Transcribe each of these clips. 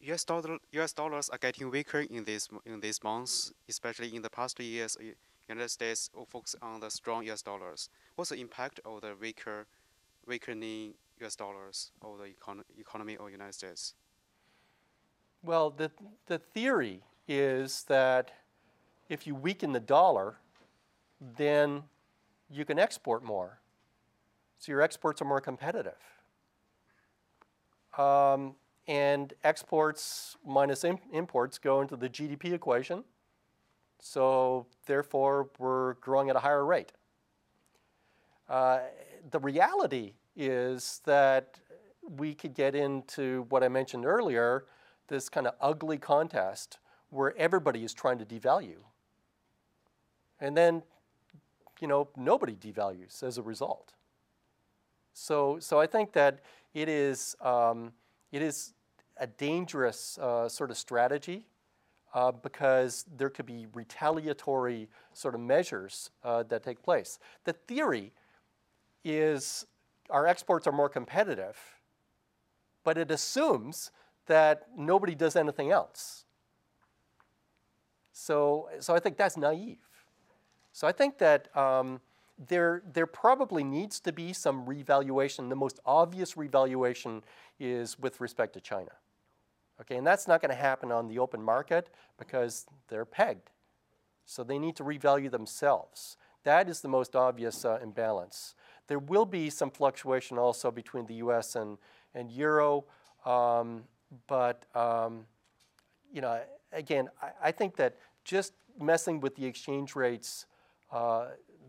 U.S. dollar U.S. dollars are getting weaker in this in these months, especially in the past years. United States focus on the strong U.S. dollars. What's the impact of the weaker, weakening U.S. dollars of the econ economy of the United States? Well, the the theory is that if you weaken the dollar, then you can export more. So your exports are more competitive. Um, and exports minus imports go into the GDP equation. So therefore, we're growing at a higher rate. Uh, the reality is that we could get into what I mentioned earlier, this kind of ugly contest where everybody is trying to devalue. And then, you know, nobody devalues as a result. So, so I think that it is, um, it is a dangerous uh, sort of strategy uh, because there could be retaliatory sort of measures uh, that take place. The theory is our exports are more competitive, but it assumes that nobody does anything else. So, so I think that's naive. So I think that um, there, there probably needs to be some revaluation. The most obvious revaluation is with respect to China. Okay, and that's not going to happen on the open market because they're pegged. So they need to revalue themselves. That is the most obvious uh, imbalance. There will be some fluctuation also between the US and, and Euro, um, but um, you know, again, I, I, think that just messing with the exchange rates, uh,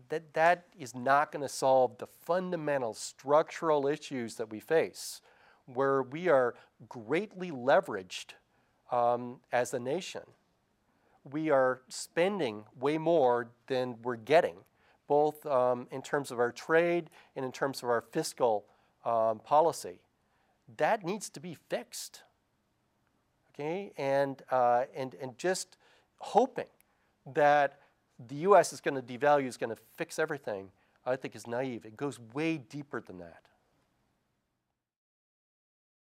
that, that is not going to solve the fundamental structural issues that we face where we are greatly leveraged um, as a nation. We are spending way more than we're getting, both um, in terms of our trade and in terms of our fiscal um, policy. That needs to be fixed. Okay, and, uh, and, and just hoping that the US is going to devalue, is going to fix everything, I think is naive. It goes way deeper than that.